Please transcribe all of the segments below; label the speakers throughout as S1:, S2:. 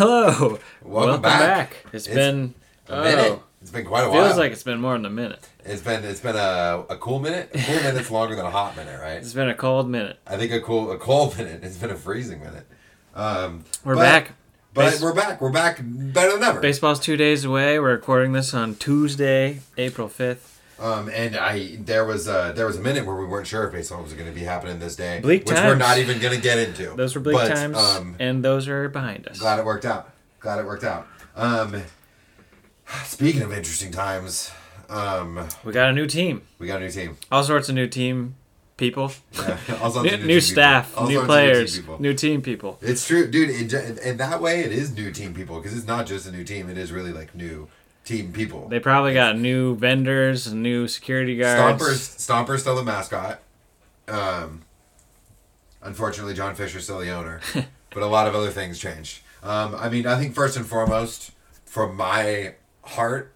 S1: Hello, hello.
S2: Welcome back.
S1: It's,
S2: It's
S1: been
S2: A
S1: oh,
S2: minute. It's been quite a while.
S1: Feels like it's been more than a minute.
S2: it's been it's been a, a cool minute. A cool minute's longer than a hot minute, right?
S1: It's been a cold minute.
S2: I think a cool a cold minute. It's been a freezing minute. Um,
S1: We're
S2: but-
S1: back.
S2: But
S1: Base-
S2: we're back. We're back better than ever.
S1: Baseball's two days away. We're recording this on Tuesday, April fifth.
S2: Um, and I there was uh, there was a minute where we weren't sure if baseball was going to be happening this day,
S1: Bleak
S2: which we're not even going to get into.
S1: Those were bleak
S2: But,
S1: times,
S2: Um,
S1: and those are behind us.
S2: glad it worked out. Glad it worked out. Um, speaking of interesting times, um,
S1: We got a new team.
S2: we got a new team.
S1: All sorts of new team people.
S2: Yeah,
S1: New, new
S2: team
S1: staff,
S2: people.
S1: New players,
S2: team people.
S1: new team people.
S2: It's true, dude. In that way, it is new team people because it's not just a new team. It is really like new team people.
S1: They probably got new vendors, new security guards.
S2: Stompers, Stomper's still the mascot. Um, unfortunately, John Fisher's still the owner, but a lot of other things changed. Um, I mean, I think first and foremost, from my heart,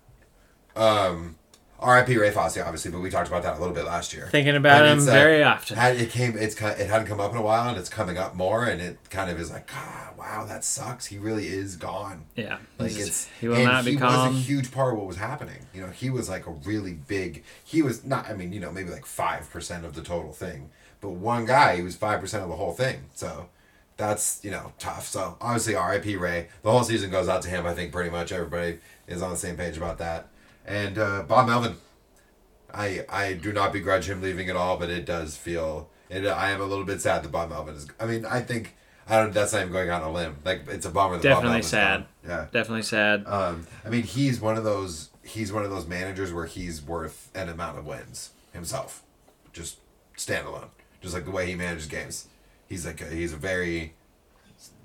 S2: um, R.I.P. Ray Fosse, obviously, but we talked about that a little bit last year.
S1: Thinking about
S2: And
S1: him
S2: uh,
S1: very often.
S2: It came, it's ki- it hadn't come up in a while, and it's coming up more, and it kind of is like, ah, wow, that sucks. He really is gone.
S1: yeah,
S2: Like it's
S1: he will not
S2: he was a huge part of what was happening. You know, he was like a really big. He was not. I mean, you know, maybe like five percent of the total thing, but one guy, he was five percent of the whole thing. So that's you know tough. So obviously, R.I.P. Ray. The whole season goes out to him. I think pretty much everybody is on the same page about that. And uh, Bob Melvin, I I do not begrudge him leaving at all, but it does feel. It, I am a little bit sad that Bob Melvin is. I mean, I think. I don't. That's not even going on a limb. Like it's a bummer. That
S1: Definitely sad.
S2: Yeah.
S1: Definitely sad.
S2: Um, I mean, he's one of those. He's one of those managers where he's worth an amount of wins himself, just standalone. Just like the way he manages games, he's like a, he's a very,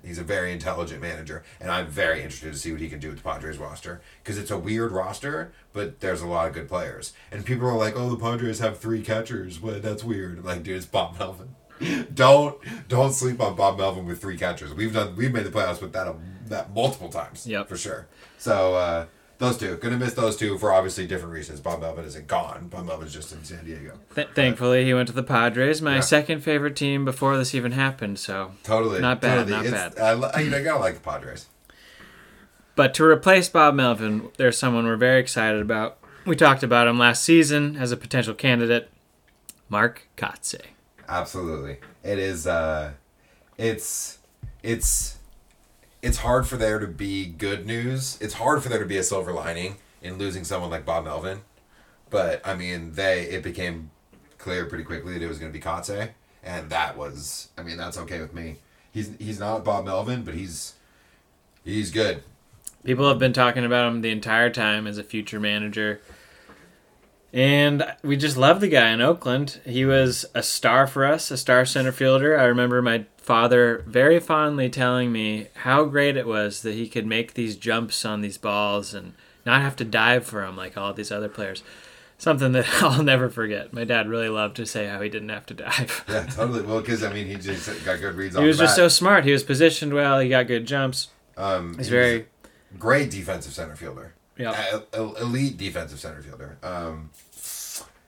S2: he's a very intelligent manager, and I'm very interested to see what he can do with the Padres roster because it's a weird roster, but there's a lot of good players, and people are like, oh, the Padres have three catchers. What? That's weird. I'm like, dude, it's Bob Melvin. don't don't sleep on Bob Melvin with three catchers. We've done we've made the playoffs with that um, that multiple times.
S1: Yep.
S2: for sure. So uh, those two, gonna miss those two for obviously different reasons. Bob Melvin isn't gone. Bob Melvin's just in San Diego.
S1: Th- thankfully, he went to the Padres, my
S2: Yeah.
S1: second favorite team before this even happened. So,
S2: Totally,
S1: Not bad,
S2: totally.
S1: not
S2: It's-
S1: bad.
S2: I, you know, I gotta like the Padres.
S1: but to replace Bob Melvin, there's someone we're very excited about. We talked about him last season as a potential candidate, Mark Kotsay.
S2: Absolutely, it is. Uh, it's it's it's hard for there to be good news. It's hard for there to be a silver lining in losing someone like Bob Melvin. But I mean, they it became clear pretty quickly that it was going to be Kotsay, and that was. I mean, that's okay with me. He's he's not Bob Melvin, but he's he's good.
S1: People have been talking about him the entire time as a future manager. And we just love the guy in Oakland. He was a star for us, a star center fielder. I remember my father very fondly telling me how great it was that he could make these jumps on these balls and not have to dive for them like all these other players. Something that I'll never forget. My dad really loved to say how he didn't have to dive.
S2: Yeah, totally. Well, because I mean, he just got good reads on
S1: he was just so smart. He was positioned well. He got good jumps.
S2: Um,
S1: He's
S2: he
S1: very
S2: a great defensive center fielder.
S1: Yeah.
S2: Uh, elite defensive center fielder. Um,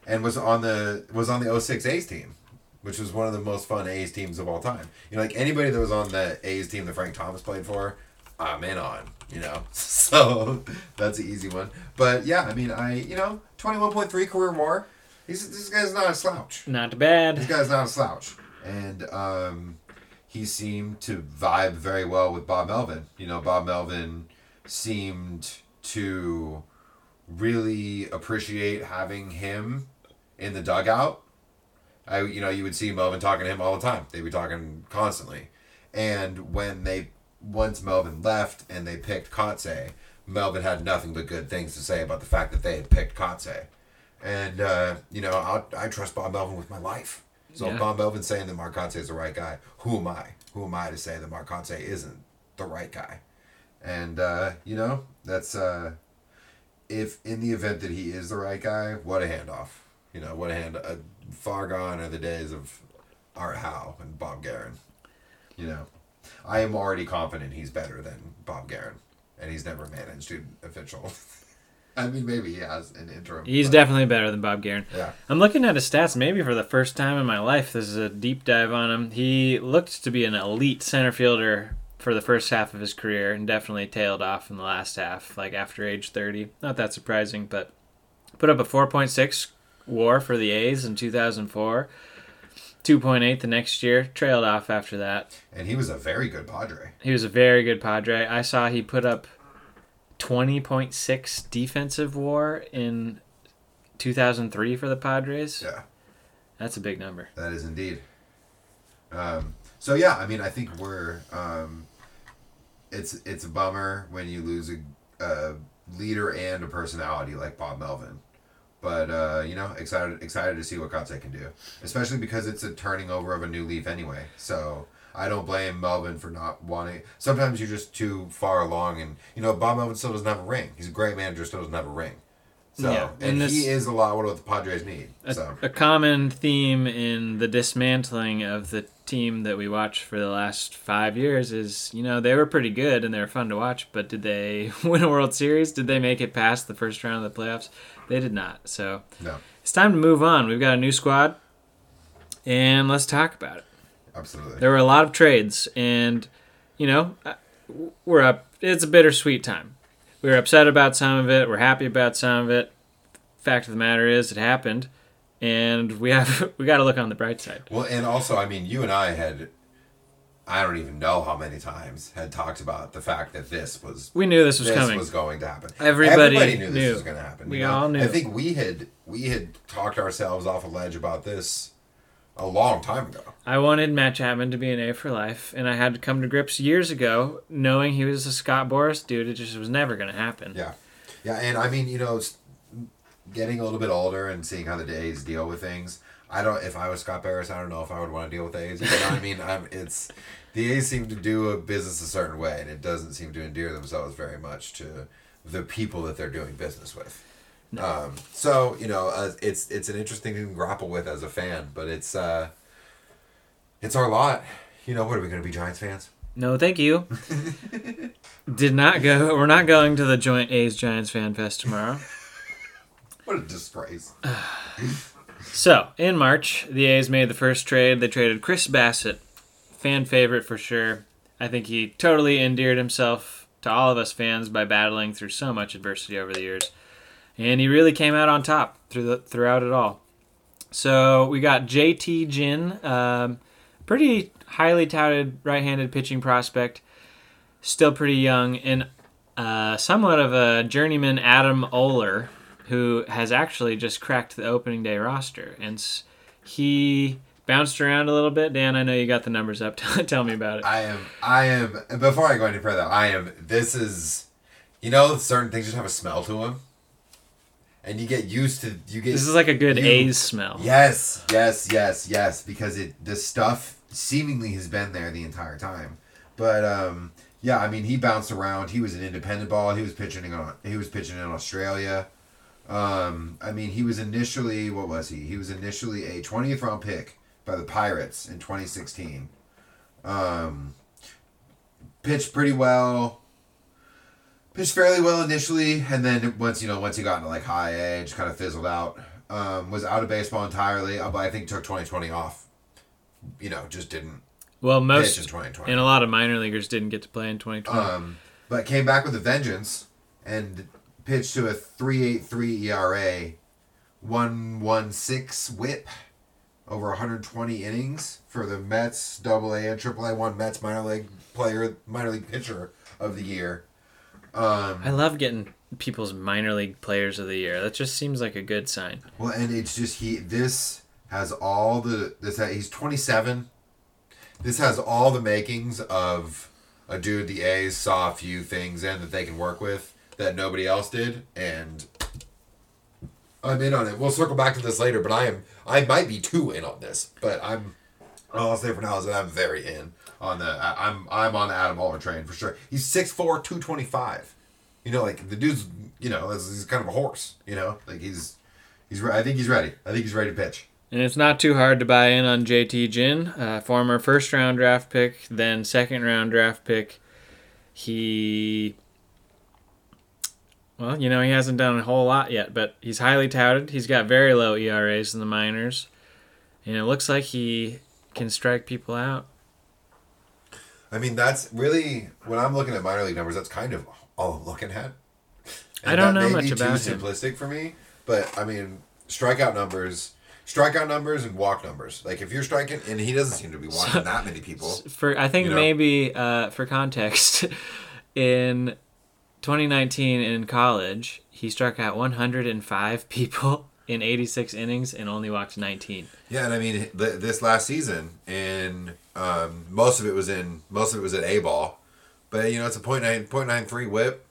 S2: and was on the was on the 06 A's team, which was one of the most fun A's teams of all time. You know, like anybody that was on the A's team that Frank Thomas played for, I'm in on. You know, so that's an easy one. But yeah, I mean, I you know, 21.3 career WAR. He's this guy's not a slouch.
S1: Not bad.
S2: This guy's not a slouch, and um, he seemed to vibe very well with Bob Melvin. You know, Bob Melvin seemed to really appreciate having him in the dugout. I, you know, you would see Melvin talking to him all the time. They'd be talking constantly, and when they once Melvin left and they picked Kotsay, Melvin had nothing but good things to say about the fact that they had picked Kotsay. And, uh, you know, I, I trust Bob Melvin with my life. So
S1: Yeah.
S2: if Bob Melvin's saying that Mark Kotsay is the right guy, who am I? Who am I to say that Mark Kotsay isn't the right guy? And, uh, you know, that's, uh, if in the event that he is the right guy, what a handoff. You know, what a hand. Uh, far gone are the days of Art Howe and Bob Geren. You know, I am already confident he's better than Bob Geren, and he's never managed an official. I mean, maybe he has an interim.
S1: He's
S2: but-
S1: definitely better than Bob Geren.
S2: Yeah.
S1: I'm looking at his stats maybe for the first time in my life. This is a deep dive on him. He looked to be an elite center fielder for the first half of his career and definitely tailed off in the last half, like after age 30. Not that surprising, but put up a 4.6 war for the A's in 2004. 2.8 the next year, trailed off after that.
S2: And he was a very good Padre.
S1: He was a very good Padre. I saw he put up 20.6 defensive war in 2003 for the Padres.
S2: Yeah,
S1: That's a big number.
S2: that is indeed. Um, so yeah, I mean, I think we're. Um, it's it's a bummer when you lose a, a leader and a personality like Bob Melvin, but uh, you know, excited excited to see what Kotsay can do, especially because it's a turning over of a new leaf anyway. So. I don't blame Melvin for not wanting. Sometimes you're just too far along, and you know Bob Melvin still doesn't have a ring. He's a great manager, still doesn't have a ring. So,
S1: Yeah,
S2: and
S1: and this-
S2: he is a lot what the Padres need.
S1: A,
S2: So,
S1: a common theme in the dismantling of the team that we watched for the last five years is, you know, they were pretty good and they were fun to watch, but did they win a World Series? Did they make it past the first round of the playoffs? They did not. So
S2: no,
S1: it's time to move on. We've got a new squad, and let's talk about it.
S2: absolutely.
S1: There were a lot of trades, and you know, uh, we're up. It's a bittersweet time. We were upset about some of it. We're happy about some of it. Fact of the matter is, it happened, and we have we got to look on the bright side.
S2: Well, and also, I mean, you and I had, I don't even know how many times, had talked about the fact that this was
S1: We knew this was
S2: this
S1: coming.
S2: was going to happen.
S1: Everybody
S2: knew this
S1: knew.
S2: was going to happen.
S1: We
S2: you know?
S1: all knew.
S2: I think we had we had talked ourselves off a ledge about this a long time ago.
S1: I wanted Matt Chapman to be an A for life, and I had to come to grips years ago knowing he was a Scott Boras dude. It just was never going to happen.
S2: Yeah, yeah, and I mean, you know, getting a little bit older and seeing how the days deal with things. I don't. If I was Scott Boras, I don't know if I would want to deal with A's. You know I mean? I'm. It's the A's seem to do a business a certain way, and it doesn't seem to endear themselves very much to the people that they're doing business with. Um, so you know, uh, it's it's an interesting thing to grapple with as a fan, but it's uh, it's our lot. You know, what are we going to be Giants fans?
S1: No, thank you. Did not go. We're not going to the joint A's Giants fan fest tomorrow.
S2: What a disgrace!
S1: So, in March, the A's made the first trade. They traded Chris Bassitt, fan favorite for sure. I think he totally endeared himself to all of us fans by battling through so much adversity over the years. And he really came out on top through the, throughout it all. So, we got JT Ginn, um, pretty highly touted right handed pitching prospect, still pretty young, and uh, somewhat of a journeyman Adam Oller, who has actually just cracked the opening day roster. And he bounced around a little bit. Dan, I know you got the numbers up. Tell me about it.
S2: I am. I am. Before I go any further, I am. This is. You know, certain things just have a smell to them, and you get used to. You get.
S1: This is like a good
S2: you-
S1: A's smell.
S2: Yes, yes, yes, yes. Because it the stuff seemingly has been there the entire time, but um, yeah. I mean, he bounced around. He was an independent ball. He was pitching in. He was pitching in Australia. Um, I mean, he was initially what was he? He was initially a twentieth round pick by the Pirates in twenty sixteen. Um, pitched pretty well. Pitched fairly well initially, and then once you know, once he got into like high A, just kind of fizzled out. Um, was out of baseball entirely, uh, but I think took twenty twenty off. You know, just didn't
S1: Well,
S2: pitch in
S1: most
S2: twenty twenty.
S1: and a lot of minor leaguers didn't get to play in 2020.
S2: Um, but came back with a vengeance and pitched to a 3.83 ERA, 1.16 WHIP, over 120 innings for the Mets Double A and Triple A. One Mets minor league player, minor league pitcher of the year. Um,
S1: I love getting people's minor league players of the year. That just seems like a good sign.
S2: Well, and it's just he. This has all the this. He's twenty seven. This has all the makings of a dude the A's saw a few things in that they can work with that nobody else did, and I'm in on it. We'll circle back to this later, but I am I might be too in on this, but I'm. All I'll say for now is that I'm very in on the. I- I'm I'm on the Adam Oller train for sure. He's 6'4", 225. You know, like the dude's. You know, he's kind of a horse. You know, like he's. He's. I think he's ready. I think he's ready to pitch.
S1: And it's not too hard to buy in on JT Ginn, uh, former first round draft pick, then second round draft pick. He, well, you know, he hasn't done a whole lot yet, but he's highly touted. He's got very low ERAs in the minors, and it looks like he can strike people out.
S2: I mean, that's really when I'm looking at minor league numbers. That's kind of all I'm looking at.
S1: I don't
S2: that
S1: know
S2: may
S1: much
S2: be
S1: about
S2: too
S1: him.
S2: simplistic for me, but I mean, strikeout numbers, strikeout numbers, and walk numbers. Like if you're striking, and he doesn't seem to be walking that many people.
S1: For I think
S2: You know?
S1: maybe uh, for context, in 2019 in college, he struck out 105 people in 86 innings and only walked 19.
S2: Yeah, and I mean th- this last season, in um, most of it was in most of it was at A ball, but you know it's a point nine point nine three whip.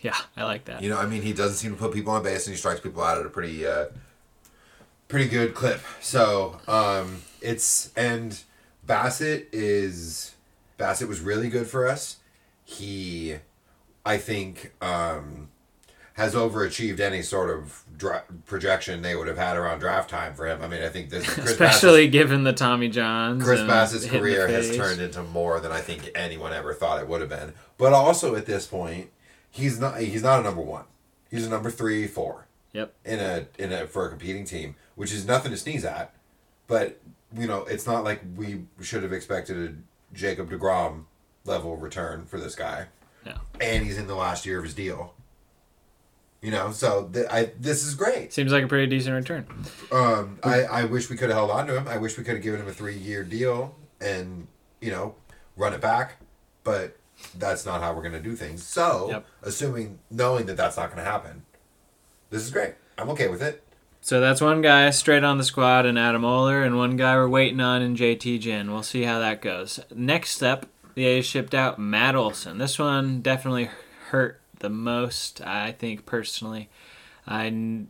S1: Yeah, I like that.
S2: You know, I mean, he doesn't seem to put people on base, and he strikes people out at a pretty, uh, pretty good clip. So um, it's and Bassitt is Bassitt was really good for us. He, I think, um, has overachieved any sort of dra- projection they would have had around draft time for him. I mean, I think this Chris
S1: Especially
S2: Bassitt's,
S1: given the Tommy Johns.
S2: Chris
S1: and
S2: Bassitt's
S1: hit in the
S2: career has turned into more than I think anyone ever thought it would have been. But also at this point, he's not he's not a number one. He's a number three, four
S1: Yep.
S2: in a in a for a competing team, which is nothing to sneeze at. But you know, it's not like we should have expected a Jacob Degrom level return for this guy,
S1: Yeah.
S2: and he's in the last year of his deal. You know, so th- I this is great.
S1: Seems like a pretty decent return.
S2: Um, I I wish we could have held on to him. I wish we could have given him a three year deal and you know run it back, but that's not how we're gonna do things. So,
S1: Yep.
S2: assuming knowing that that's not gonna happen, this is great. I'm okay with it.
S1: So that's one guy straight on the squad and Adam Oller, and one guy we're waiting on in JT Ginn. We'll see how that goes. Next step, the A's shipped out Matt Olson. This one definitely hurt the most, I think, personally. I n-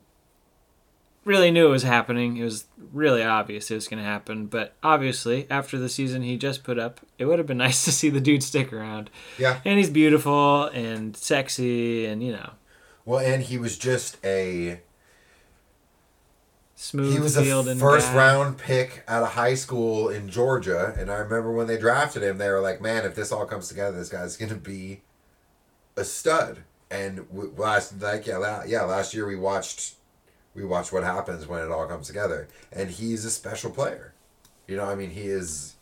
S1: really knew it was happening. It was really obvious it was going to happen. But obviously, after the season he just put up, it would have been nice to see the dude stick around.
S2: Yeah.
S1: And he's beautiful and sexy and, you know,
S2: Well, and he was just a
S1: smooth
S2: he was a first
S1: guy.
S2: round pick out of high school in Georgia, and I remember when they drafted him, they were like, "Man, if this all comes together, this guy's gonna be a stud." And w- last, like yeah, la- yeah, last year we watched we watched what happens when it all comes together, and he's a special player. You know, I mean, he is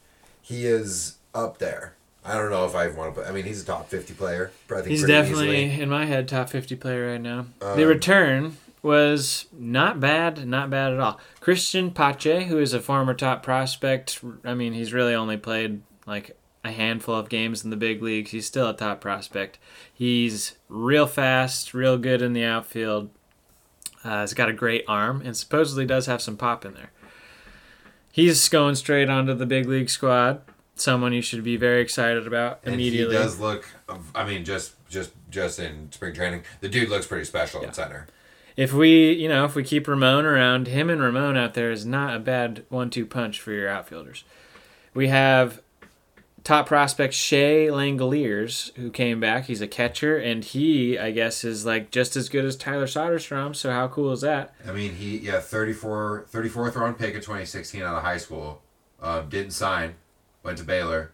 S2: he is up there. I don't know if I want to put. I mean, he's a top fifty player. I think
S1: He's definitely
S2: easily.
S1: in my head top 50 player right now.
S2: Um,
S1: the return was not bad, not bad at all. Christian Pache, who is a former top prospect, I mean, he's really only played like a handful of games in the big leagues. He's still a top prospect. He's real fast, real good in the outfield. Uh, he's got a great arm and supposedly does have some pop in there. He's going straight onto the big league squad. Someone you should be very excited about
S2: And
S1: immediately.
S2: he does look. I mean, just just just in spring training, the dude looks pretty special
S1: Yeah.
S2: in center.
S1: If we, you know, if we keep Ramon around, him and Ramon out there is not a bad one-two punch for your outfielders. We have top prospect Shea Langeliers who came back. He's a catcher, and he, I guess, is like just as good as Tyler Soderstrom. So how cool is that?
S2: I mean, he yeah 34 34th round pick in 2016 out of high school. Um, didn't sign, went to Baylor.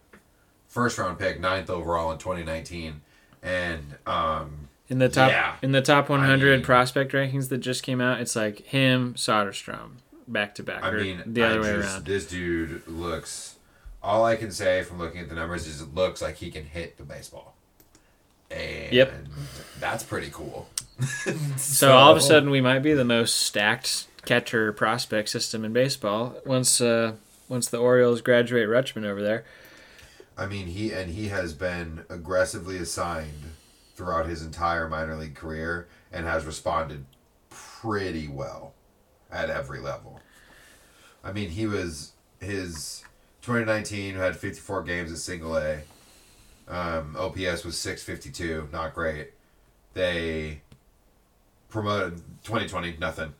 S2: First round pick, ninth overall in 2019, and um,
S1: In the top,
S2: Yeah.
S1: in the top 100
S2: mean-
S1: prospect rankings that just came out, it's like him, Soderstrom, back to back,
S2: I mean,
S1: the other
S2: I
S1: way
S2: just-
S1: around.
S2: This dude looks. All I can say from looking at the numbers is it looks like he can hit the baseball. And
S1: Yep.
S2: that's pretty cool.
S1: So all of a sudden, we might be the most stacked catcher prospect system in baseball once uh, once the Orioles graduate Rutschman over there.
S2: I mean, he and he has been aggressively assigned throughout his entire minor league career and has responded pretty well at every level. I mean, he was his 2019 had 54 games at single A. Um, OPS was 652, not great. They promoted 2020 nothing,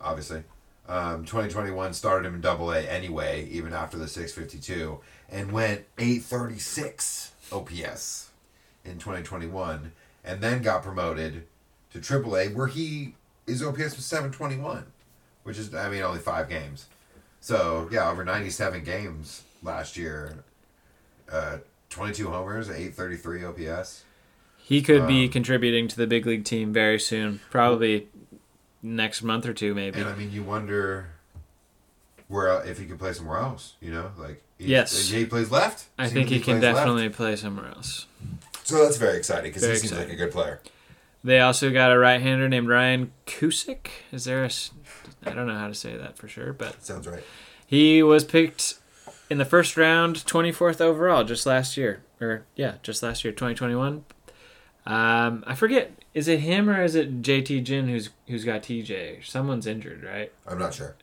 S2: obviously. Um, 2021 started him in double A anyway, even after the 652, and went 836 OPS in 2021, and then got promoted to triple A, where he his OPS was 721, which is, I mean, only five games. So, yeah, over 97 games last year. Uh, 22 homers, 833 OPS.
S1: He could be
S2: Um,
S1: contributing to the big league team very soon, probably next month or two, maybe.
S2: And I mean, you wonder, where uh, if he could play somewhere else, you know, like he,
S1: Yes.
S2: he plays left.
S1: I think he can
S2: plays left.
S1: definitely play somewhere else.
S2: So that's very exciting because he seems like a good player.
S1: They also got a right-hander named Ryan Cusick. Is there a? I don't know how to say that for sure, but
S2: Sounds right.
S1: he was picked in the first round, 24th overall, just last year, or yeah, just last year, 2021. Um, I forget. Is it him or is it JT Ginn who's who's got TJ? Someone's injured, right?
S2: I'm not sure.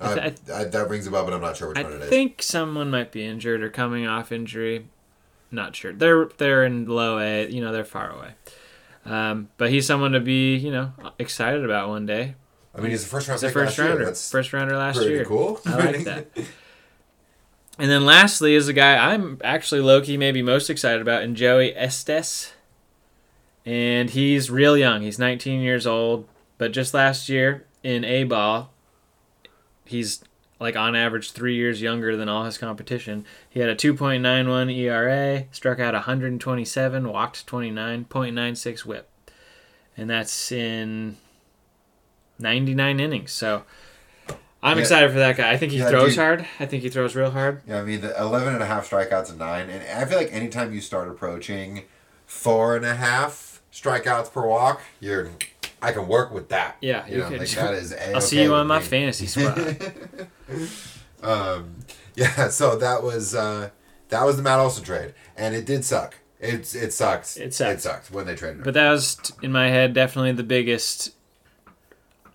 S1: I th-
S2: Uh, I, that rings a bell, but I'm not sure which
S1: I
S2: one it is.
S1: I think someone might be injured or coming off injury. Not sure. They're they're in low A. You know, they're far away. Um, but he's someone to be you know excited about one day.
S2: I mean, he's the first round
S1: He's a first rounder.
S2: That's
S1: First rounder last
S2: pretty
S1: year.
S2: cool.
S1: I like that. And then lastly is a guy I'm actually low key maybe most excited about, and Joey Estes. And he's real young. He's 19 years old, but just last year in A ball, he's like on average three years younger than all his competition. He had a 2.91 ERA, struck out 127, walked 29.96 WHIP, and that's in 99 innings. So I'm
S2: Yeah.
S1: excited for that guy. I think he
S2: Yeah,
S1: throws
S2: dude.
S1: hard. I think he throws real hard.
S2: Yeah, I mean, the 11 and a half strikeouts and nine. And I feel like anytime you start approaching four and a half strikeouts per walk, you're, I can work with that.
S1: Yeah,
S2: You
S1: you
S2: know, like that is
S1: I'll see you on my fantasy squad.
S2: um, yeah, so that was, uh, that was the Matt Olson trade. And it did suck. It, it sucked.
S1: It sucks.
S2: It sucked when they traded him.
S1: But that was in my head definitely the biggest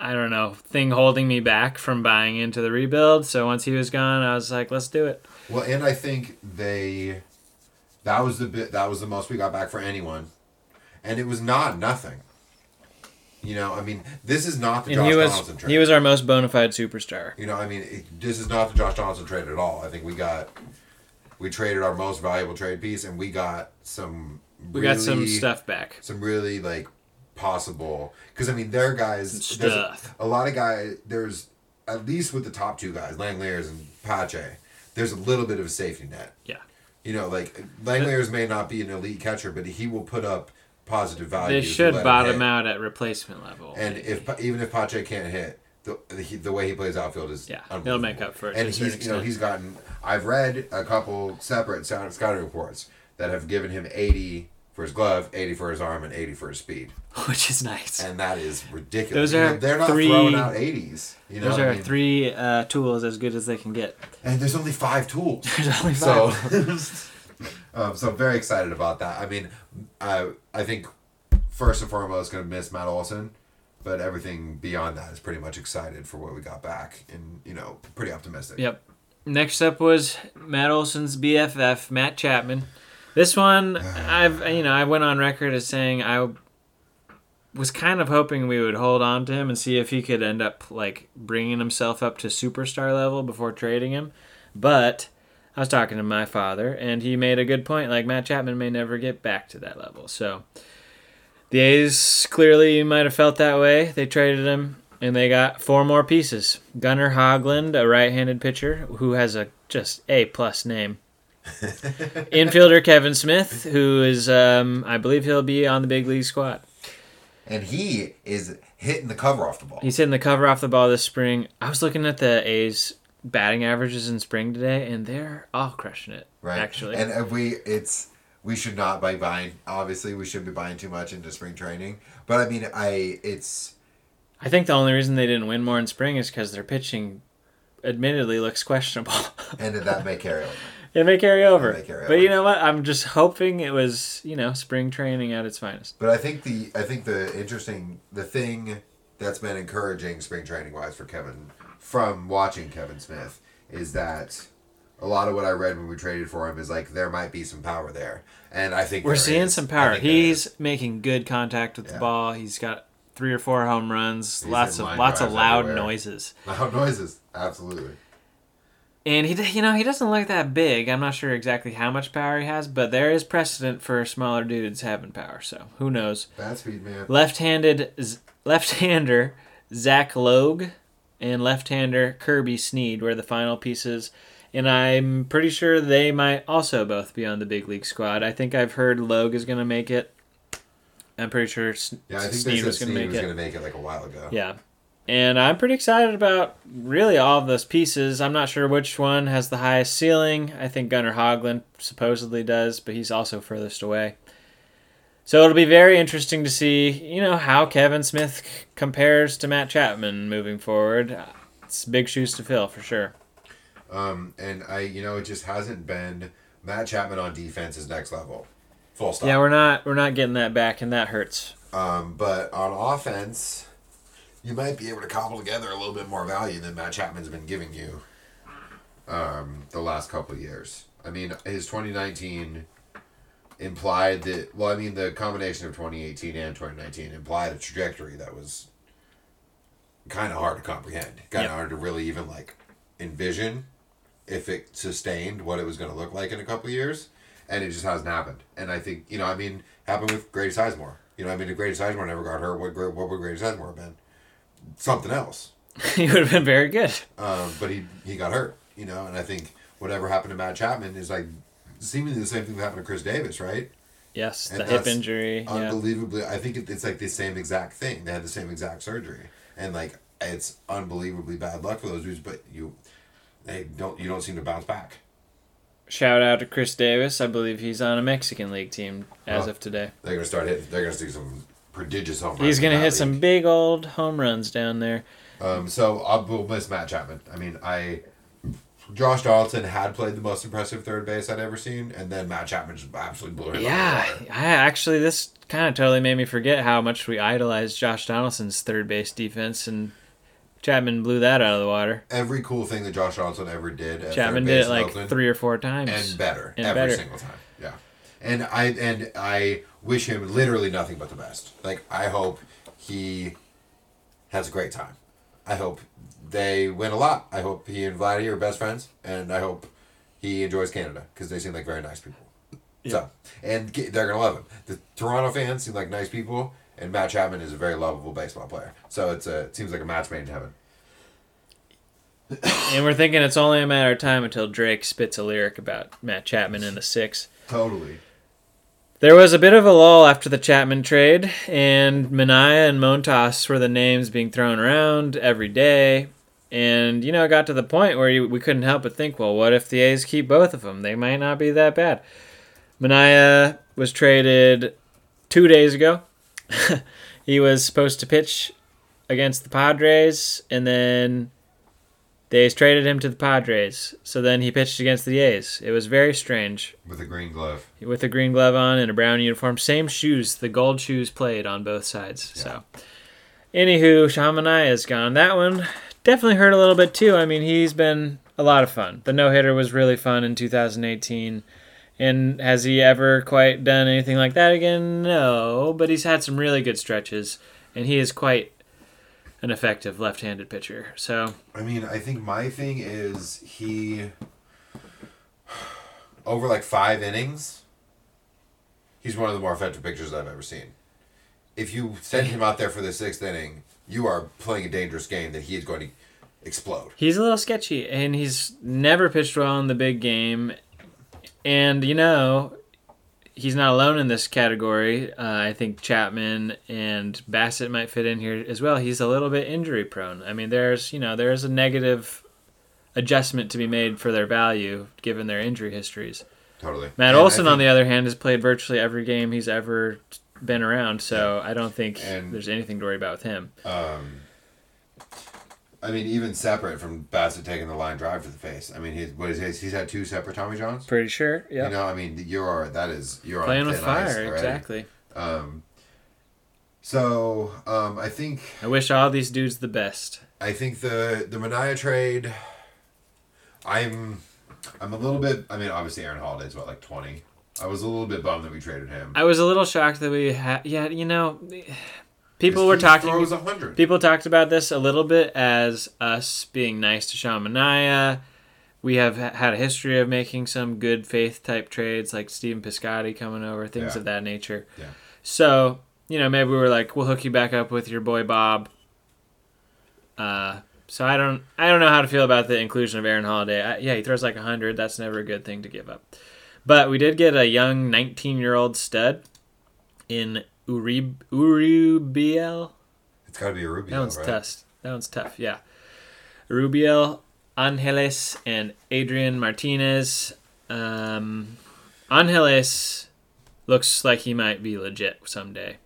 S1: I don't know, thing holding me back from buying into the rebuild. So once he was gone, I was like, let's do it.
S2: Well, and I think they that was the bit that was the most we got back for anyone, and it was not nothing. You know, I mean, this is not the
S1: And
S2: Josh
S1: he was
S2: Donaldson trade.
S1: he was our most bona fide superstar.
S2: you know, I mean, it, this is not the Josh Donaldson trade at all. I think we got we traded our most valuable trade piece, and we got some.
S1: We got some stuff back.
S2: Some really like possible because I mean, there are guys.
S1: Stuff.
S2: A, lot of guys. There's at least with the top two guys, Langeliers and Pache. There's a little bit of a safety net.
S1: Yeah.
S2: You know, like Langeliers may not be an elite catcher, but he will put up positive value.
S1: They should bottom out at replacement level.
S2: And if even if Pache can't hit, the the, the way he plays outfield is
S1: Yeah, he'll make up for it
S2: And he's you know he's gotten. I've read a couple separate scouting reports that have given him eighty for his glove, eighty for his arm, and eighty for his speed,
S1: which is nice.
S2: and that is ridiculous.
S1: Those are
S2: they're not
S1: three-
S2: throwing out eighties. You know,
S1: Those
S2: I
S1: are
S2: mean,
S1: three uh, tools as good as they can get.
S2: and there's only five tools.
S1: There's only
S2: So,
S1: five.
S2: um, so very excited about that. I mean, I I think first and foremost going to miss Matt Olson, but everything beyond that is pretty much excited for what we got back, and you know, pretty optimistic.
S1: Yep. Next up was Matt Olson's BFF, Matt Chapman. This one, I've you know I went on record as saying I was kind of hoping we would hold on to him and see if he could end up like bringing himself up to superstar level before trading him, but I was talking to my father and he made a good point. Like Matt Chapman may never get back to that level, so the A's clearly might have felt that way. They traded him and they got four more pieces. Gunnar Hoglund, a right-handed pitcher who has a just A plus name. Infielder Kevin Smith, who is um, I believe he'll be on the big league squad.
S2: And he is hitting the cover off the ball.
S1: He's hitting the cover off the ball this spring. I was looking at the A's batting averages in spring today, and they're all crushing it.
S2: right.
S1: actually,
S2: and if we it's we should not be buying. Obviously, we shouldn't be buying too much into spring training. But I mean, I it's
S1: I think the only reason they didn't win more in spring is because their pitching, admittedly, looks questionable.
S2: and that may carry over.
S1: it may carry over,
S2: It may carry
S1: but
S2: over.
S1: you know what? I'm just hoping it was you know spring training at its finest.
S2: But I think the I think the interesting the thing that's been encouraging spring training wise for Kevin from watching Kevin Smith is that a lot of what I read when we traded for him is like there might be some power there, and I think
S1: We're seeing
S2: is.
S1: some power.
S2: think there is.
S1: He's making good contact with the ball. He's got three or four home runs.
S2: He's
S1: lots of lots of loud
S2: everywhere.
S1: noises.
S2: loud noises. Absolutely.
S1: And he, you know, he doesn't look that big. I'm not sure exactly how much power he has, but there is precedent for smaller dudes having power. So who knows?
S2: Bad speed, man.
S1: Left-handed, left-hander Zach Logue and left-hander Kirby Snead were the final pieces, and I'm pretty sure they might also both be on the big league squad. I think I've heard Logue is going to make it. I'm pretty sure S-
S2: Yeah, I think Snead
S1: was going to
S2: Snead
S1: make
S2: was
S1: it.
S2: going to make it like a while ago.
S1: Yeah. And I'm pretty excited about really all of those pieces. I'm not sure which one has the highest ceiling. I think Gunnar Hoglund supposedly does, but he's also furthest away. So it'll be very interesting to see, you know, how Kevin Smith compares to Matt Chapman moving forward. It's big shoes to fill for sure.
S2: Um, and I, you know, it just hasn't been Matt Chapman on defense is next level. Full stop.
S1: Yeah, we're not we're not getting that back, and that hurts.
S2: Um, but on offense, you might be able to cobble together a little bit more value than Matt Chapman's been giving you um, the last couple of years. I mean, his 2019 implied that, well, I mean, the combination of 2018 and 2019 implied a trajectory that was kind of hard to comprehend, kind of
S1: Yep.
S2: hard to really even like envision if it sustained what it was going to look like in a couple of years. And it just hasn't happened. And I think, you know, I mean, happened with Grady Sizemore. You know, I mean, if Grady Sizemore never got hurt, what, what would Grady Sizemore have been? Something else.
S1: he would have been very good.
S2: Um, but he, he got hurt, you know, and I think whatever happened to Matt Chapman is like seemingly the same thing that happened to Chris Davis, right?
S1: Yes,
S2: And
S1: the hip injury. Yeah.
S2: Unbelievably, I think it, it's like the same exact thing. They had the same exact surgery, and like it's unbelievably bad luck for those dudes. But you, they don't. You don't seem to bounce back.
S1: Shout out to Chris Davis. I believe he's on a Mexican League team as of today.
S2: They're gonna start hitting. They're gonna see some prodigious home runs.
S1: He's gonna hit some big old home runs down there.
S2: Um, so I will miss Matt Chapman. I mean, I. Josh Donaldson had played the most impressive third base I'd ever seen, and then Matt Chapman just absolutely blew him. out
S1: Yeah. I actually this kind of totally made me forget how much we idolized Josh Donaldson's third base defense, and Chapman blew that out of the water.
S2: Every cool thing that Josh Donaldson ever did. At
S1: Chapman did it like
S2: Oakland,
S1: three or four times.
S2: and better
S1: And
S2: every
S1: better.
S2: single time. Yeah, and I and I wish him literally nothing but the best. Like I hope he has a great time. I hope they win a lot. I hope he and Vladdy are best friends, and I hope he enjoys Canada because they seem like very nice people. So, and they're gonna love him. The Toronto fans seem like nice people, and Matt Chapman is a very lovable baseball player. So it's a it seems like a match made in heaven.
S1: and we're thinking it's only a matter of time until Drake spits a lyric about Matt Chapman in the six.
S2: Totally.
S1: There was a bit of a lull after the Chapman trade, and Manaea and Montas were the names being thrown around every day. And, you know, it got to the point where you, we couldn't help but think, well, what if the A's keep both of them? They might not be that bad. Manaea was traded two days ago. he was supposed to pitch against the Padres, and then the A's traded him to the Padres. So then he pitched against the A's. It was very strange
S2: With a green glove.
S1: with a green glove on and a brown uniform. Same shoes. The gold shoes played on both sides. So, anywho, Sean Manaea is gone. That one definitely hurt a little bit too. I mean, he's been a lot of fun. The no hitter was really fun in 2018. And has he ever quite done anything like that again? No, but he's had some really good stretches, and he is quite an effective left-handed pitcher. So
S2: I mean, I think my thing is he over like five innings. He's one of the more effective pitchers I've ever seen. If you send him out there for the sixth inning, you are playing a dangerous game that he is going to explode.
S1: He's a little sketchy, and he's never pitched well in the big game. And you know, he's not alone in this category. Uh, I think Chapman and Bassitt might fit in here as well. He's a little bit injury prone. I mean, there's you know there's a negative adjustment to be made for their value given their injury histories.
S2: Totally.
S1: Matt
S2: And
S1: Olson, on the other hand, has played virtually every game he's ever been around, so I don't think there's anything to worry about with him.
S2: Um, I mean, even separate from Bassitt taking the line drive to the face. I mean, he's what is his, he's had two separate Tommy Johns.
S1: Pretty sure, yeah.
S2: You know, I mean, you're that is you're
S1: Playing
S2: on
S1: with fire, exactly.
S2: Um, so um, I think
S1: I wish all these dudes the best.
S2: I think the the Manaea trade. I'm I'm a little bit. I mean, obviously Aaron Holiday's what like twenty. I was a little bit bummed that we traded him.
S1: I was a little shocked that we had. Yeah, you know, people were talking.
S2: Throws.
S1: People talked about this a little bit as us being nice to Sean Manaea. We have had a history of making some good faith type trades, like Stephen Piscotty coming over, things
S2: Yeah.
S1: of that nature.
S2: Yeah.
S1: So you know, maybe we were like, we'll hook you back up with your boy Bob. Uh, so I don't, I don't know how to feel about the inclusion of Aaron Holiday. I, yeah, he throws like hundred. That's never a good thing to give up. But we did get a young 19 year old stud in Urib Urubiel.
S2: It's got to be a Rubio,
S1: That one's
S2: right?
S1: tough. That one's tough. Yeah. Rubiel Angeles and Adrian Martinez. Um, Angeles looks like he might be legit someday.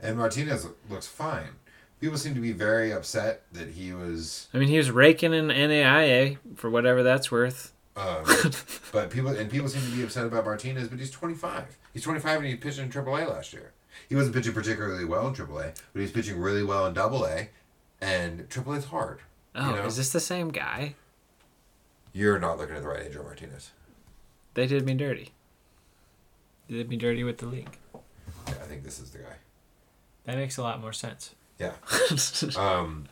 S2: And Martinez looks fine. People seem to be very upset that he was.
S1: I mean, he was raking in NAIA for whatever that's worth.
S2: Um, but people and people seem to be upset about Martinez, but he's 25. He's 25 and he pitched in AAA last year. He wasn't pitching particularly well in AAA, but he was pitching really well in AA, and AAA is hard.
S1: Oh,
S2: you know?
S1: is this the same guy?
S2: You're not looking at the right Angel Martinez.
S1: They did me dirty. They did me dirty with the league.
S2: Yeah, I think this is the guy.
S1: That makes a lot more sense.
S2: Yeah. Um,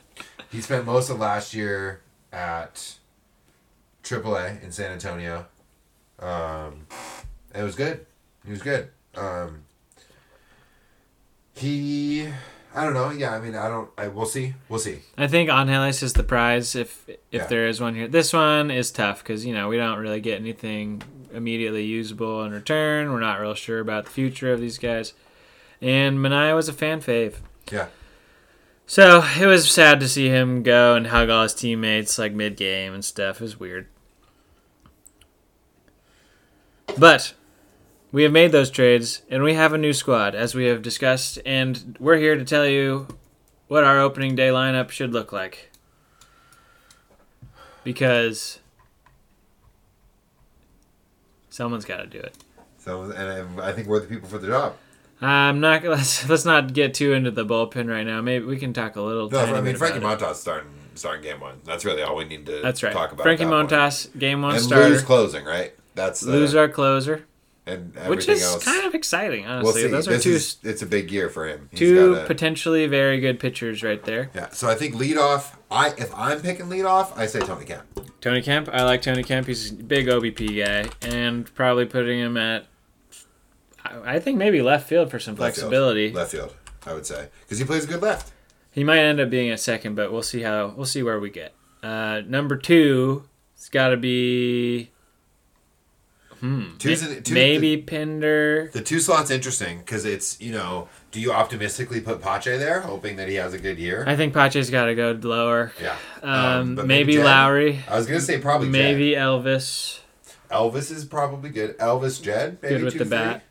S2: he spent most of last year at AAA in San Antonio. Um, it was good. He was good. Um, he, I don't know. Yeah, I mean, I don't. I we'll see. We'll see.
S1: I think Angeles is the prize if if
S2: Yeah.
S1: there is one here. This one is tough because you know we don't really get anything immediately usable in return. We're not real sure about the future of these guys. And Manaea was a fan fave.
S2: Yeah.
S1: So it was sad to see him go and hug all his teammates like mid game and stuff. It was weird. But we have made those trades and we have a new squad as we have discussed, and we're here to tell you what our opening day lineup should look like. Because someone's got to do it.
S2: So, and I, I think we're the people for the job.
S1: I'm not. Let's let's not get too into the bullpen right now. Maybe we can talk a little.
S2: No, I mean
S1: bit
S2: Frankie. Montas starting starting game one. That's really all we need to.
S1: That's right.
S2: Talk about
S1: Frankie
S2: at that point.
S1: Montas, game one
S2: and
S1: starter.
S2: lose closing, right? That's the,
S1: lose our closer,
S2: and everything
S1: which is
S2: else.
S1: kind of exciting,
S2: we'll
S1: honestly.
S2: see.
S1: Those are
S2: this
S1: two
S2: is it's a big year for him. He's
S1: two
S2: gotta-
S1: potentially very good pitchers right there.
S2: Yeah, so I think leadoff. I if I'm picking leadoff, I say Tony Kemp.
S1: Tony Kemp, I like Tony Kemp. He's a big OBP guy, and probably putting him at, I think maybe left field for some
S2: Left field.
S1: flexibility.
S2: Left field, I would say, because he plays a good left.
S1: He might end up being a second, but we'll see how we'll see where we get. Uh, number two, it's got to be. Hmm.
S2: Two's two-
S1: maybe Pinder.
S2: The two slots interesting because it's you know, do you optimistically put Pache there, hoping that he has a good year?
S1: I think Pache's got to go lower.
S2: yeah.
S1: Um,
S2: but
S1: maybe,
S2: Jed.
S1: Lowrie.
S2: I was gonna say probably Jed.
S1: Maybe Elvis.
S2: Elvis is probably good. Elvis Jed, maybe
S1: Good with
S2: two,
S1: the
S2: three.
S1: bat.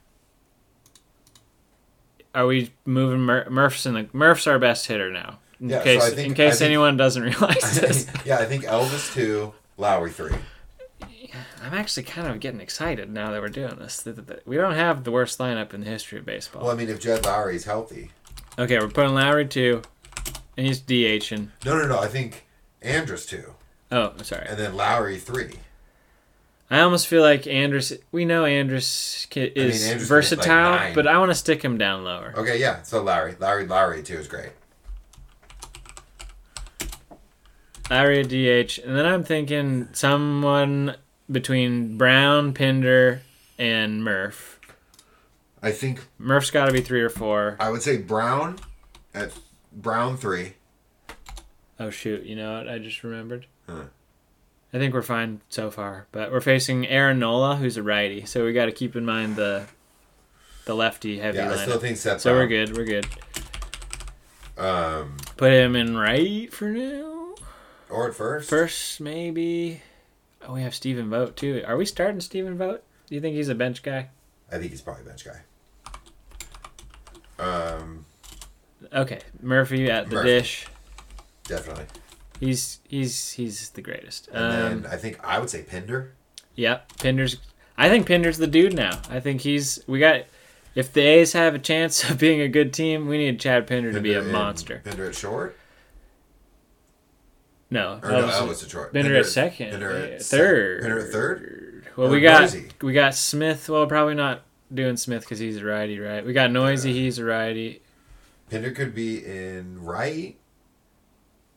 S1: Are we moving Mur- Murph's in the Murph's our best hitter now? In
S2: Yeah, so
S1: case
S2: I think-
S1: in case
S2: I think-
S1: anyone doesn't realize this.
S2: think- yeah, I think Elvis two, Lowrie three.
S1: I'm actually kind of getting excited now that we're doing this. Th- th- th- We don't have the worst lineup in the history of baseball.
S2: Well, I mean, if Jed Lowrie's healthy,
S1: Okay, we're putting Lowrie two, and he's DHing.
S2: no, no, no. I think Andrus two,
S1: Oh, sorry.
S2: and then Lowrie three.
S1: I almost feel like Andrus. We know Andrus is
S2: Andrus
S1: versatile,
S2: like
S1: but I want to stick him down lower.
S2: Okay, yeah. So Lowrie, Lowrie, Lowrie two is great.
S1: Lowrie DH, and then I'm thinking someone between Brown, Pinder, and Murph.
S2: I think
S1: Murph's got to be three or four.
S2: I would say Brown at Brown three.
S1: Oh shoot! You know what? I just remembered.
S2: Huh.
S1: I think we're fine so far, but we're facing Aaron Nola, who's a righty, so we got to keep in mind the the lefty heavy
S2: Yeah, I still think Seth.
S1: so we're good. We're good.
S2: Um,
S1: Put him in right for now.
S2: or at first.
S1: First, maybe. Oh, we have Stephen Vogt too. Are we starting Stephen Vogt? Do you think he's a bench guy?
S2: I think he's probably a bench guy. Um,
S1: Okay, Murphy at the
S2: Murphy.
S1: dish.
S2: definitely.
S1: He's he's he's the greatest.
S2: And
S1: Um,
S2: then I think I would say Pinder.
S1: yeah, Pinder's. I think Pinder's the dude now. I think he's. We got. If the A's have a chance of being a good team, we need Chad Pinder, to be a monster.
S2: Pinder at short.
S1: No,
S2: Or no,
S1: Elvis-
S2: Elvis at short.
S1: Pinder at second,
S2: Pinder at
S1: third,
S2: Pinder at third.
S1: Well,
S2: Or
S1: we got
S2: Neuse.
S1: we got Smith. Well, probably not doing Smith because he's a righty, right? We got Neuse.
S2: Yeah.
S1: He's a righty.
S2: Pinder could be in right.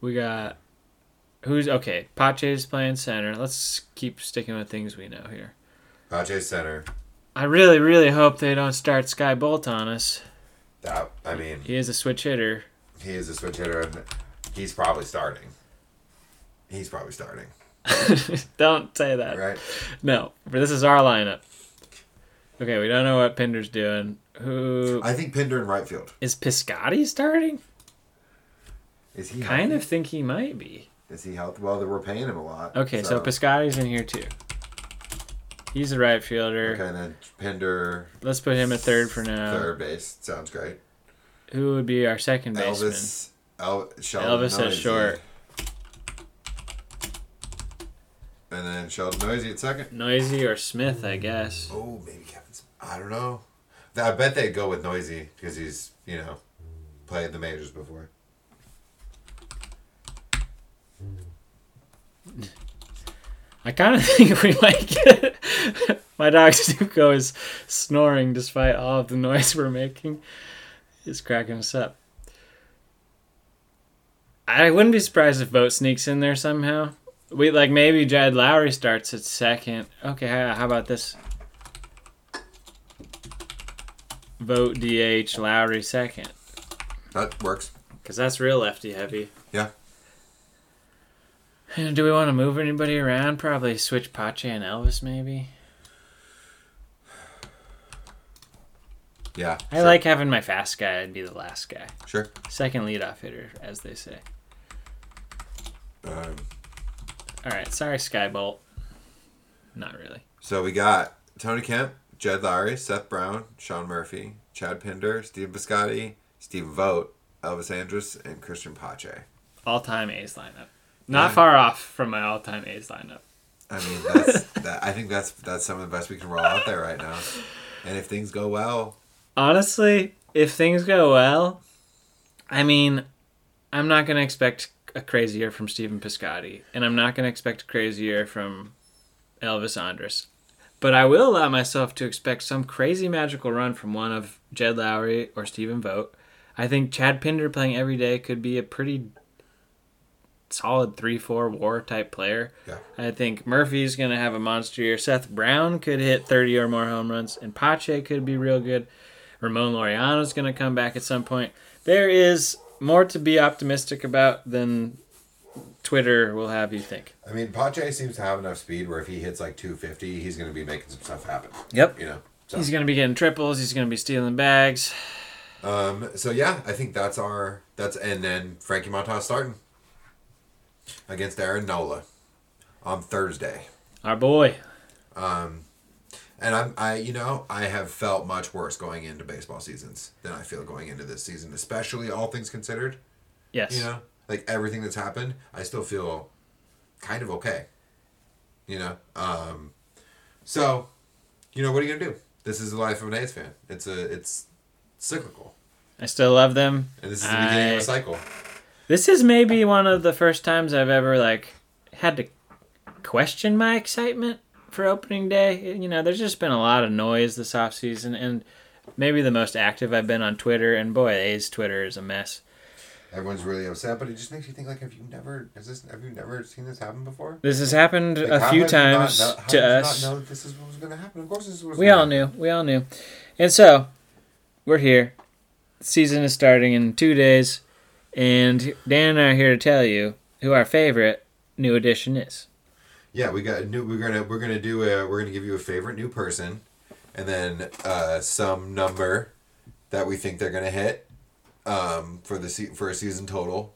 S1: We got who's okay. Pache's playing center. Let's keep sticking with things we know here.
S2: Pache center.
S1: I really, really hope they don't start Skye Bolt on us.
S2: That I mean,
S1: He is a switch hitter.
S2: he is a switch hitter, and he's probably starting. He's probably starting,
S1: don't say that.
S2: right?
S1: No, but this is our lineup. Okay, we don't know what Pinder's doing. Who
S2: I think Pinder in right field.
S1: is Piscotty starting?
S2: Is he
S1: kind
S2: healthy?
S1: of think he might be.
S2: Is he healthy? Well, we're paying him a lot.
S1: Okay, so, Piscotty's in here too. He's the right fielder.
S2: Okay, then Pinder,
S1: Let's put him at third for now.
S2: third base. Sounds great.
S1: Who would be our second baseman?
S2: Elvis, El, Sheldon
S1: Elvis at
S2: Neuse.
S1: short.
S2: And then Sheldon Neuse at second.
S1: Neuse or Smith, I guess.
S2: Oh, maybe Kevin's. I don't know. I bet they'd go with Neuse because he's, you know, played the majors before.
S1: I kind of think we might get. My dog Zuko is snoring despite all of the noise we're making. He's cracking us up. I wouldn't be surprised if Vogt sneaks in there somehow. We like maybe Jed Lowrie starts at second. Okay, how about this? Vogt DH Lowrie second,
S2: That works.
S1: because that's real lefty heavy.
S2: Yeah.
S1: And do we want to move anybody around? Probably switch Pache and Elvis, maybe.
S2: Yeah.
S1: I
S2: sure.
S1: like having my fast guy I'd be the last guy.
S2: Sure.
S1: Second leadoff hitter, as they say.
S2: Um,
S1: All right, sorry, Skye Bolt. Not really.
S2: so we got Tony Kemp, Jed Lowrie, Seth Brown, Sean Murphy, Chad Pinder, Steve Piscotty, Steve Vogt, Elvis Andrus, and Cristian Pache.
S1: All-time A's lineup. Not
S2: Yeah.
S1: far off from my all-time A's lineup.
S2: I mean, that's that. I think that's that's some of the best we can roll out there right now. And if things go well,
S1: Honestly, if things go well, I mean, I'm not going to expect a crazy year from Stephen Piscotty, and I'm not going to expect a crazy year from Elvis Andrus. But I will allow myself to expect some crazy magical run from one of Jed Lowrie or Stephen Vogt. I think Chad Pinder playing every day could be a pretty solid 3 4 war type player.
S2: Yeah.
S1: I think Murphy's going to have a monster year. Seth Brown could hit 30 or more home runs, and Pache could be real good. Ramon Laureano's going to come back at some point. There is more to be optimistic about than Twitter will have you think.
S2: I mean, Pache seems to have enough speed where if he hits like 250, he's going to be making some stuff happen.
S1: Yep.
S2: You know. So,
S1: He's going to be getting triples. He's going to be stealing bags.
S2: um, so yeah, I think that's our that's and then Frankie Montas starting against Aaron Nola on Thursday.
S1: Our boy.
S2: Um, and I'm I you know I have felt much worse going into baseball seasons than I feel going into this season, especially all things considered.
S1: Yes.
S2: You know, like everything that's happened, I still feel kind of okay. You know, um, so you know what are you gonna do? This is the life of an A's fan. It's a it's cyclical,
S1: I still love them.
S2: and this is the beginning of
S1: I-
S2: a cycle.
S1: This is maybe one of the first times I've ever like had to question my excitement for opening day. You know, there's just been a lot of noise this off season, and maybe the most active I've been on Twitter. And boy, A's Twitter is a mess.
S2: Everyone's really upset, but it just makes you think like, have you never has this have you never seen this happen before?
S1: This has happened
S2: Like,
S1: a few
S2: not
S1: times
S2: how
S1: to us.
S2: Not know this is what was going to happen. Of course, this is what's
S1: We all
S2: happen.
S1: knew. We all knew. And so, we're here. Season is starting in two days, and Dan and I are here to tell you who our favorite new addition is.
S2: Yeah, we got a new. We're gonna we're gonna do a we're gonna give you a favorite new person, and then uh, some number that we think they're gonna hit um, for the se- for a season total.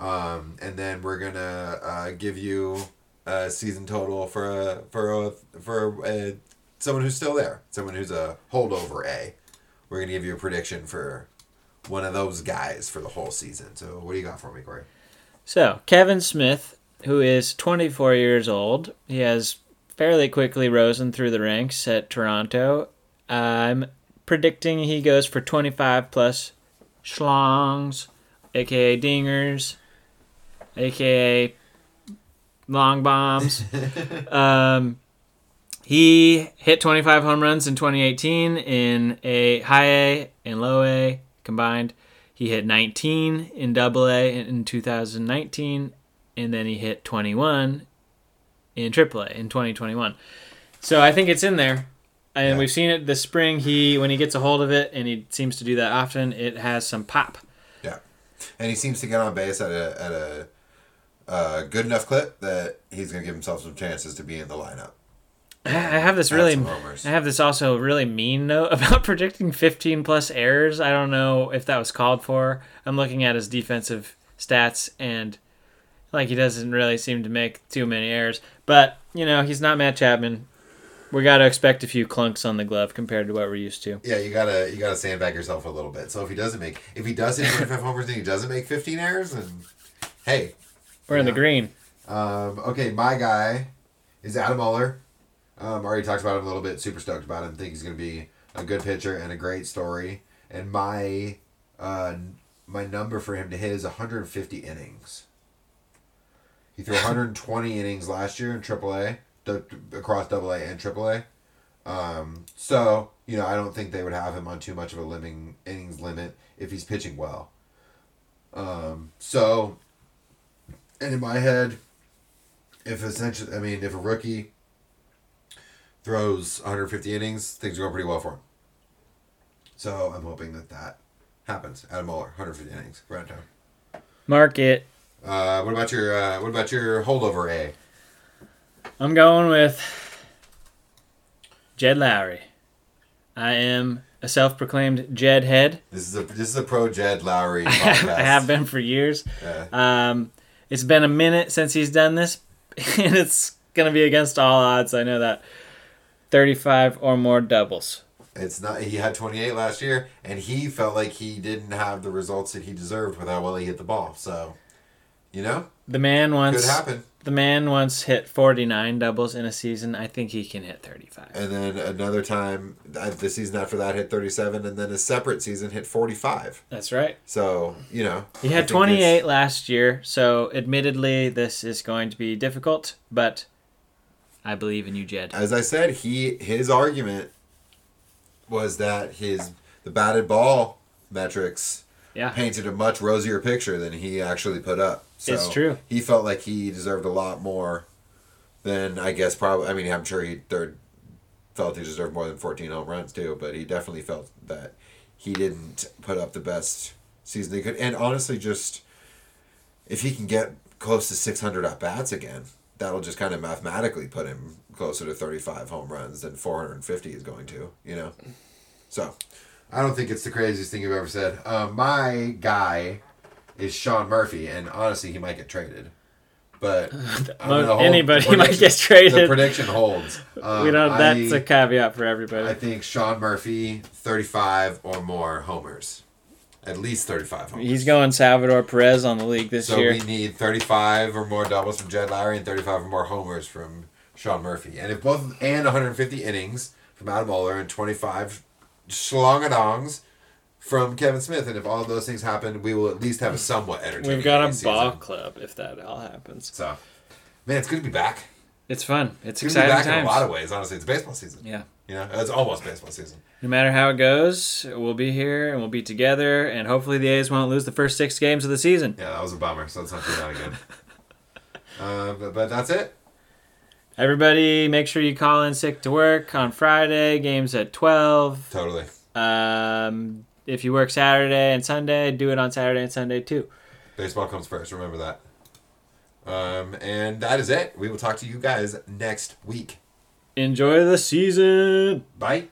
S2: Um, and then we're gonna uh, give you a season total for a for a for a, someone who's still there, someone who's a holdover A. We're gonna give you a prediction for one of those guys for the whole season. So what do you got for me, Corey?
S1: So, Kevin Smith, who is 24 years old, he has fairly quickly risen through the ranks at Toronto. I'm predicting he goes for 25 plus schlongs, aka dingers, aka long bombs. um, he hit 25 home runs in 2018 in a high A and low A combined. He hit 19 in Double A in 2019, and then he hit 21 in Triple A in 2021. So I think it's in there, and
S2: Yeah.
S1: we've seen it this spring. He when he gets a hold of it, and he seems to do that often. It has some pop.
S2: Yeah, and he seems to get on base at a at a uh, good enough clip that he's gonna give himself some chances to be in the lineup.
S1: I have this really. I have this also really mean note about predicting 15 plus errors. I don't know if that was called for. I'm looking at his defensive stats, and like he doesn't really seem to make too many errors. But you know, he's not Matt Chapman. We got to expect a few clunks on the glove compared to what we're used to.
S2: Yeah, you gotta you gotta sandbag yourself a little bit. So if he doesn't make if he does hit 25 homers and he doesn't make 15 errors, then hey,
S1: We're in the green.
S2: Um, okay, my guy is Adam Oller. Um, already talked about him a little bit. Super stoked about him. Think he's going to be a good pitcher and a great story. And my uh, my number for him to hit is 150 innings. He threw 120 innings last year in AAA, across AA and AAA. Um, so you know, I don't think they would have him on too much of a living innings limit if he's pitching well. Um, so, and in my head, if essentially, I mean, if a rookie throws 150 innings, things going pretty well for him. So I'm hoping that that happens. Adam Oller, 150 innings, right down.
S1: Mark it.
S2: Uh, what about your uh, what about your holdover A?
S1: I'm going with Jed Lowrie. I am a self-proclaimed Jed head.
S2: This is a this is a pro Jed Lowrie
S1: I
S2: podcast.
S1: have been for years.
S2: Yeah.
S1: Um, it's been a minute since he's done this, and it's gonna be against all odds. I know that. Thirty-five or more doubles.
S2: It's not. He had 28 last year, and he felt like he didn't have the results that he deserved with how well he hit the ball. So, you know,
S1: The man
S2: could
S1: once
S2: happen.
S1: the man once hit forty-nine doubles in a season. I think he can hit thirty-five.
S2: And then another time, the season after that hit 37, and then a separate season hit 45.
S1: That's right.
S2: So, you know,
S1: He had 28
S2: it's-
S1: last year, so admittedly this is going to be difficult, but I believe in you, Jed.
S2: As I said, he his argument was that his the batted ball metrics
S1: Yeah.
S2: painted a much rosier picture than he actually put up. So
S1: It's true.
S2: He felt like he deserved a lot more than I guess probably. I mean, I'm sure he third felt he deserved more than 14 home runs too, but he definitely felt that he didn't put up the best season he could. And honestly, just if he can get close to 600 at bats again, that'll just kind of mathematically put him closer to 35 home runs than 450 is going to. You know, so I don't think it's the craziest thing you've ever said. Um, my guy is Sean Murphy, and honestly, he might get traded. But I'm
S1: Mo-
S2: gonna
S1: anybody might get traded.
S2: The prediction holds. Um,
S1: we don't. That's
S2: I,
S1: a caveat for everybody.
S2: I think Sean Murphy, 35 or more homers. At least 35 homers.
S1: He's going Salvador Perez on the league this
S2: So
S1: year.
S2: So we need 35 or more doubles from Jed Lowrie and 35 or more homers from Sean Murphy. And if both and 150 innings from Adam Oller and 25 schlongadongs from Kevin Smith, and if all of those things happen, we will at least have a somewhat entertaining.
S1: We've got a
S2: season.
S1: ball club if that all happens.
S2: So, man, it's good to be back.
S1: It's fun. It's
S2: It's to be
S1: exciting
S2: back
S1: times.
S2: in a lot of ways. Honestly, it's baseball season.
S1: yeah.
S2: You know, it's almost baseball season.
S1: No matter how it goes, we'll be here and we'll be together, and hopefully the A's won't lose the first six games of the season.
S2: Yeah, that was a bummer. So let's not do that again. uh, but, but that's it.
S1: Everybody, make sure you call in sick to work on Friday. Games at twelve.
S2: Totally.
S1: Um, if you work Saturday and Sunday, do it on Saturday and Sunday too.
S2: Baseball comes first. Remember that. Um, and that is it. We will talk to you guys next week.
S1: Enjoy the season.
S2: Bye.